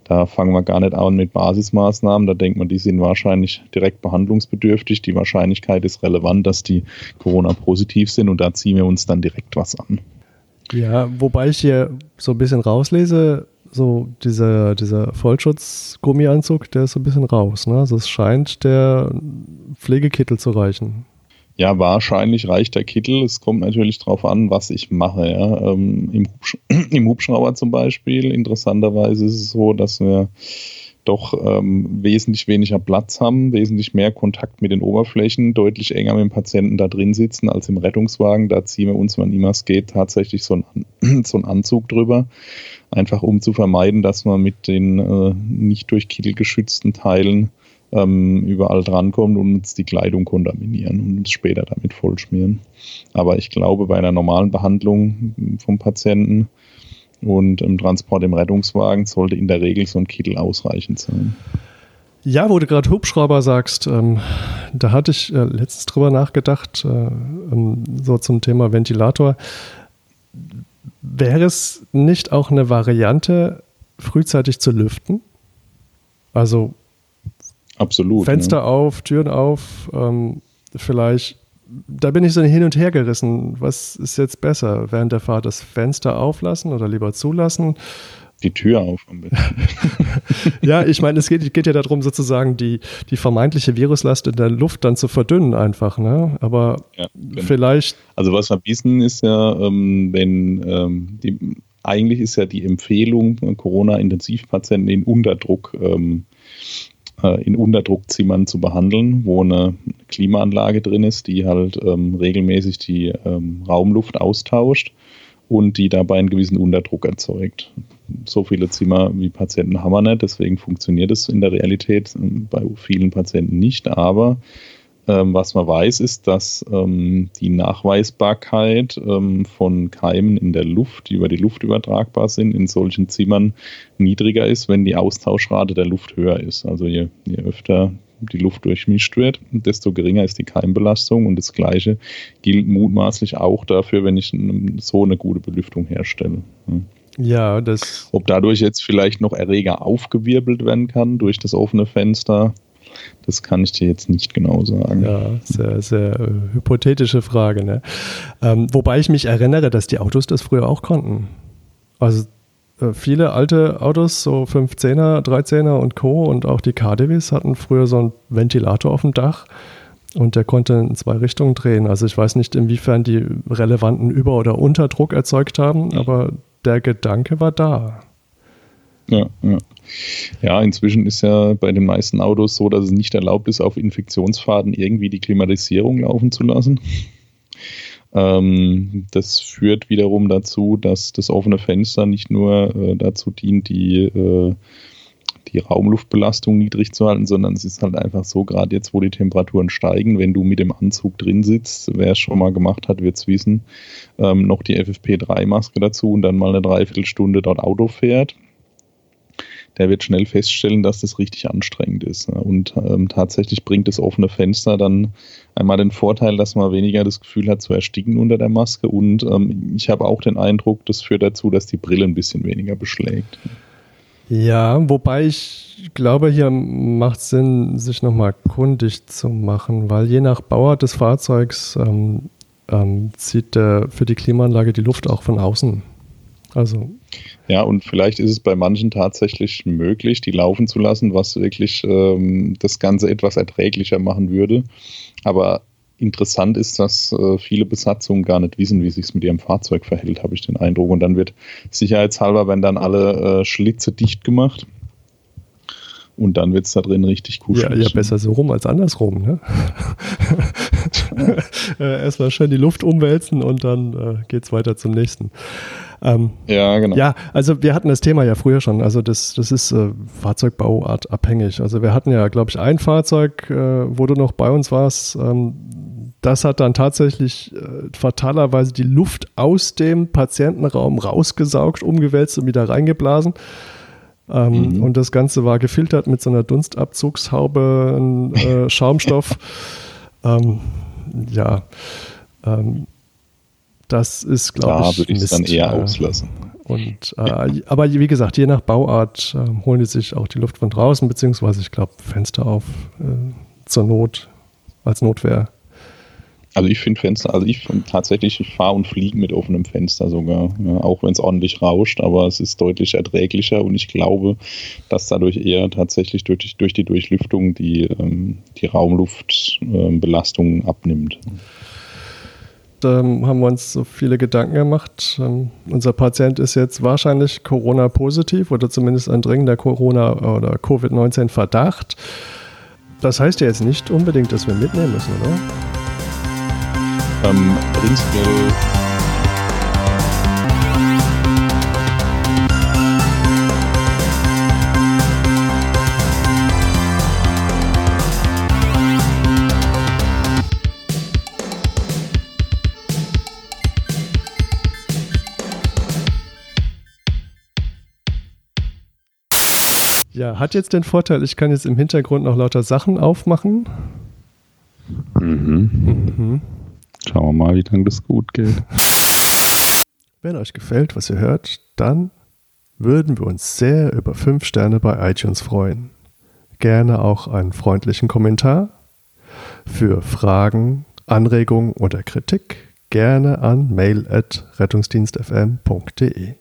Da fangen wir gar nicht an mit Basismaßnahmen. Da denkt man, die sind wahrscheinlich direkt behandlungsbedürftig. Die Wahrscheinlichkeit ist relevant, dass die Corona-positiv sind und da ziehen wir uns dann direkt was an. Ja, wobei ich hier so ein bisschen rauslese, so dieser, dieser Vollschutz-Gummianzug, der ist so ein bisschen raus. Ne? Also es scheint der Pflegekittel zu reichen. Ja, wahrscheinlich reicht der Kittel. Es kommt natürlich darauf an, was ich mache. Ja. Ähm, im, Hubsch Im Hubschrauber zum Beispiel, interessanterweise ist es so, dass wir doch ähm, wesentlich weniger Platz haben, wesentlich mehr Kontakt mit den Oberflächen, deutlich enger mit dem Patienten da drin sitzen als im Rettungswagen. Da ziehen wir uns, wann immer es geht, tatsächlich so einen, so einen Anzug drüber, einfach um zu vermeiden, dass man mit den äh, nicht durch Kittel geschützten Teilen ähm, überall drankommt und uns die Kleidung kontaminieren und uns später damit vollschmieren. Aber ich glaube, bei einer normalen Behandlung vom Patienten und im Transport im Rettungswagen sollte in der Regel so ein Kittel ausreichend sein. Ja, wo du gerade Hubschrauber sagst, ähm, da hatte ich äh, letztens drüber nachgedacht, äh, ähm, so zum Thema Ventilator. Wäre es nicht auch eine Variante, frühzeitig zu lüften? Also Absolut. Fenster ja. auf, Türen auf, ähm, vielleicht da bin ich so hin und her gerissen. Was ist jetzt besser? Während der Fahrt das Fenster auflassen oder lieber zulassen? Die Tür auf am besten. ja, ich meine, es geht, geht, ja darum, sozusagen die, die vermeintliche Viruslast in der Luft dann zu verdünnen, einfach. Ne? Aber ja, genau. vielleicht. Also, was wir wissen, ist ja, ähm, wenn ähm, die, eigentlich ist ja die Empfehlung, Corona-Intensivpatienten in Unterdruck ähm, äh, in Unterdruckzimmern zu behandeln, wo eine Klimaanlage drin ist, die halt ähm, regelmäßig die ähm, Raumluft austauscht und die dabei einen gewissen Unterdruck erzeugt. So viele Zimmer wie Patienten haben wir nicht, deswegen funktioniert es in der Realität ähm, bei vielen Patienten nicht, aber ähm, was man weiß, ist, dass ähm, die Nachweisbarkeit ähm, von Keimen in der Luft, die über die Luft übertragbar sind, in solchen Zimmern niedriger ist, wenn die Austauschrate der Luft höher ist. Also je, je öfter die Luft durchmischt wird, desto geringer ist die Keimbelastung. Und das Gleiche gilt mutmaßlich auch dafür, wenn ich so eine gute Belüftung herstelle. Ja, das. Ob dadurch jetzt vielleicht noch Erreger aufgewirbelt werden kann durch das offene Fenster, das kann ich dir jetzt nicht genau sagen. Ja, sehr, sehr äh, hypothetische Frage. Ne? Ähm, wobei ich mich erinnere, dass die Autos das früher auch konnten. Also äh, viele alte Autos, so 510er, 13er und Co. und auch die KDWs hatten früher so einen Ventilator auf dem Dach und der konnte in zwei Richtungen drehen. Also ich weiß nicht, inwiefern die relevanten Über- oder Unterdruck erzeugt haben, aber der Gedanke war da. Ja, ja. Ja, inzwischen ist ja bei den meisten Autos so, dass es nicht erlaubt ist, auf Infektionsfaden irgendwie die Klimatisierung laufen zu lassen. Ähm, das führt wiederum dazu, dass das offene Fenster nicht nur äh, dazu dient, die, äh, die Raumluftbelastung niedrig zu halten, sondern es ist halt einfach so, gerade jetzt, wo die Temperaturen steigen, wenn du mit dem Anzug drin sitzt, wer es schon mal gemacht hat, wird es wissen, ähm, noch die FFP3-Maske dazu und dann mal eine Dreiviertelstunde dort Auto fährt der wird schnell feststellen, dass das richtig anstrengend ist. Und ähm, tatsächlich bringt das offene Fenster dann einmal den Vorteil, dass man weniger das Gefühl hat zu ersticken unter der Maske. Und ähm, ich habe auch den Eindruck, das führt dazu, dass die Brille ein bisschen weniger beschlägt. Ja, wobei ich glaube, hier macht es Sinn, sich nochmal kundig zu machen, weil je nach Bauart des Fahrzeugs ähm, ähm, zieht der für die Klimaanlage die Luft auch von außen. Also ja, und vielleicht ist es bei manchen tatsächlich möglich, die laufen zu lassen, was wirklich ähm, das Ganze etwas erträglicher machen würde. Aber interessant ist, dass äh, viele Besatzungen gar nicht wissen, wie sich mit ihrem Fahrzeug verhält, habe ich den Eindruck. Und dann wird sicherheitshalber, wenn dann alle äh, Schlitze dicht gemacht, und dann wird es da drin richtig kuschelig. Ja, ja, besser so rum als andersrum. Ne? Äh, erstmal schön die Luft umwälzen und dann äh, geht es weiter zum nächsten. Ähm, ja, genau. Ja, also wir hatten das Thema ja früher schon. Also das, das ist äh, Fahrzeugbauart abhängig. Also wir hatten ja, glaube ich, ein Fahrzeug, äh, wo du noch bei uns warst. Ähm, das hat dann tatsächlich äh, fatalerweise die Luft aus dem Patientenraum rausgesaugt, umgewälzt und wieder reingeblasen. Ähm, mhm. Und das Ganze war gefiltert mit so einer Dunstabzugshaube, äh, Schaumstoff. ähm, ja, ähm, das ist, glaube ich, Da würde ich es dann eher auslassen. Und, äh, aber wie gesagt, je nach Bauart äh, holen die sich auch die Luft von draußen, beziehungsweise ich glaube Fenster auf äh, zur Not als Notwehr. Also ich finde Fenster, also ich tatsächlich, ich fahre und fliege mit offenem Fenster sogar, ja, auch wenn es ordentlich rauscht, aber es ist deutlich erträglicher und ich glaube, dass dadurch eher tatsächlich durch, durch die Durchlüftung die, ähm, die Raumluftbelastung ähm, abnimmt. Da haben wir uns so viele Gedanken gemacht. Ähm, unser Patient ist jetzt wahrscheinlich Corona-positiv oder zumindest ein dringender Corona- oder Covid-19-Verdacht. Das heißt ja jetzt nicht unbedingt, dass wir mitnehmen müssen, oder? Ähm, prinzipiell Ja, hat jetzt den Vorteil, ich kann jetzt im Hintergrund noch lauter Sachen aufmachen. Mhm. Mhm. Schauen wir mal, wie lange das gut geht. Wenn euch gefällt, was ihr hört, dann würden wir uns sehr über 5 Sterne bei iTunes freuen. Gerne auch einen freundlichen Kommentar. Für Fragen, Anregungen oder Kritik gerne an mail at rettungsdienstfm.de.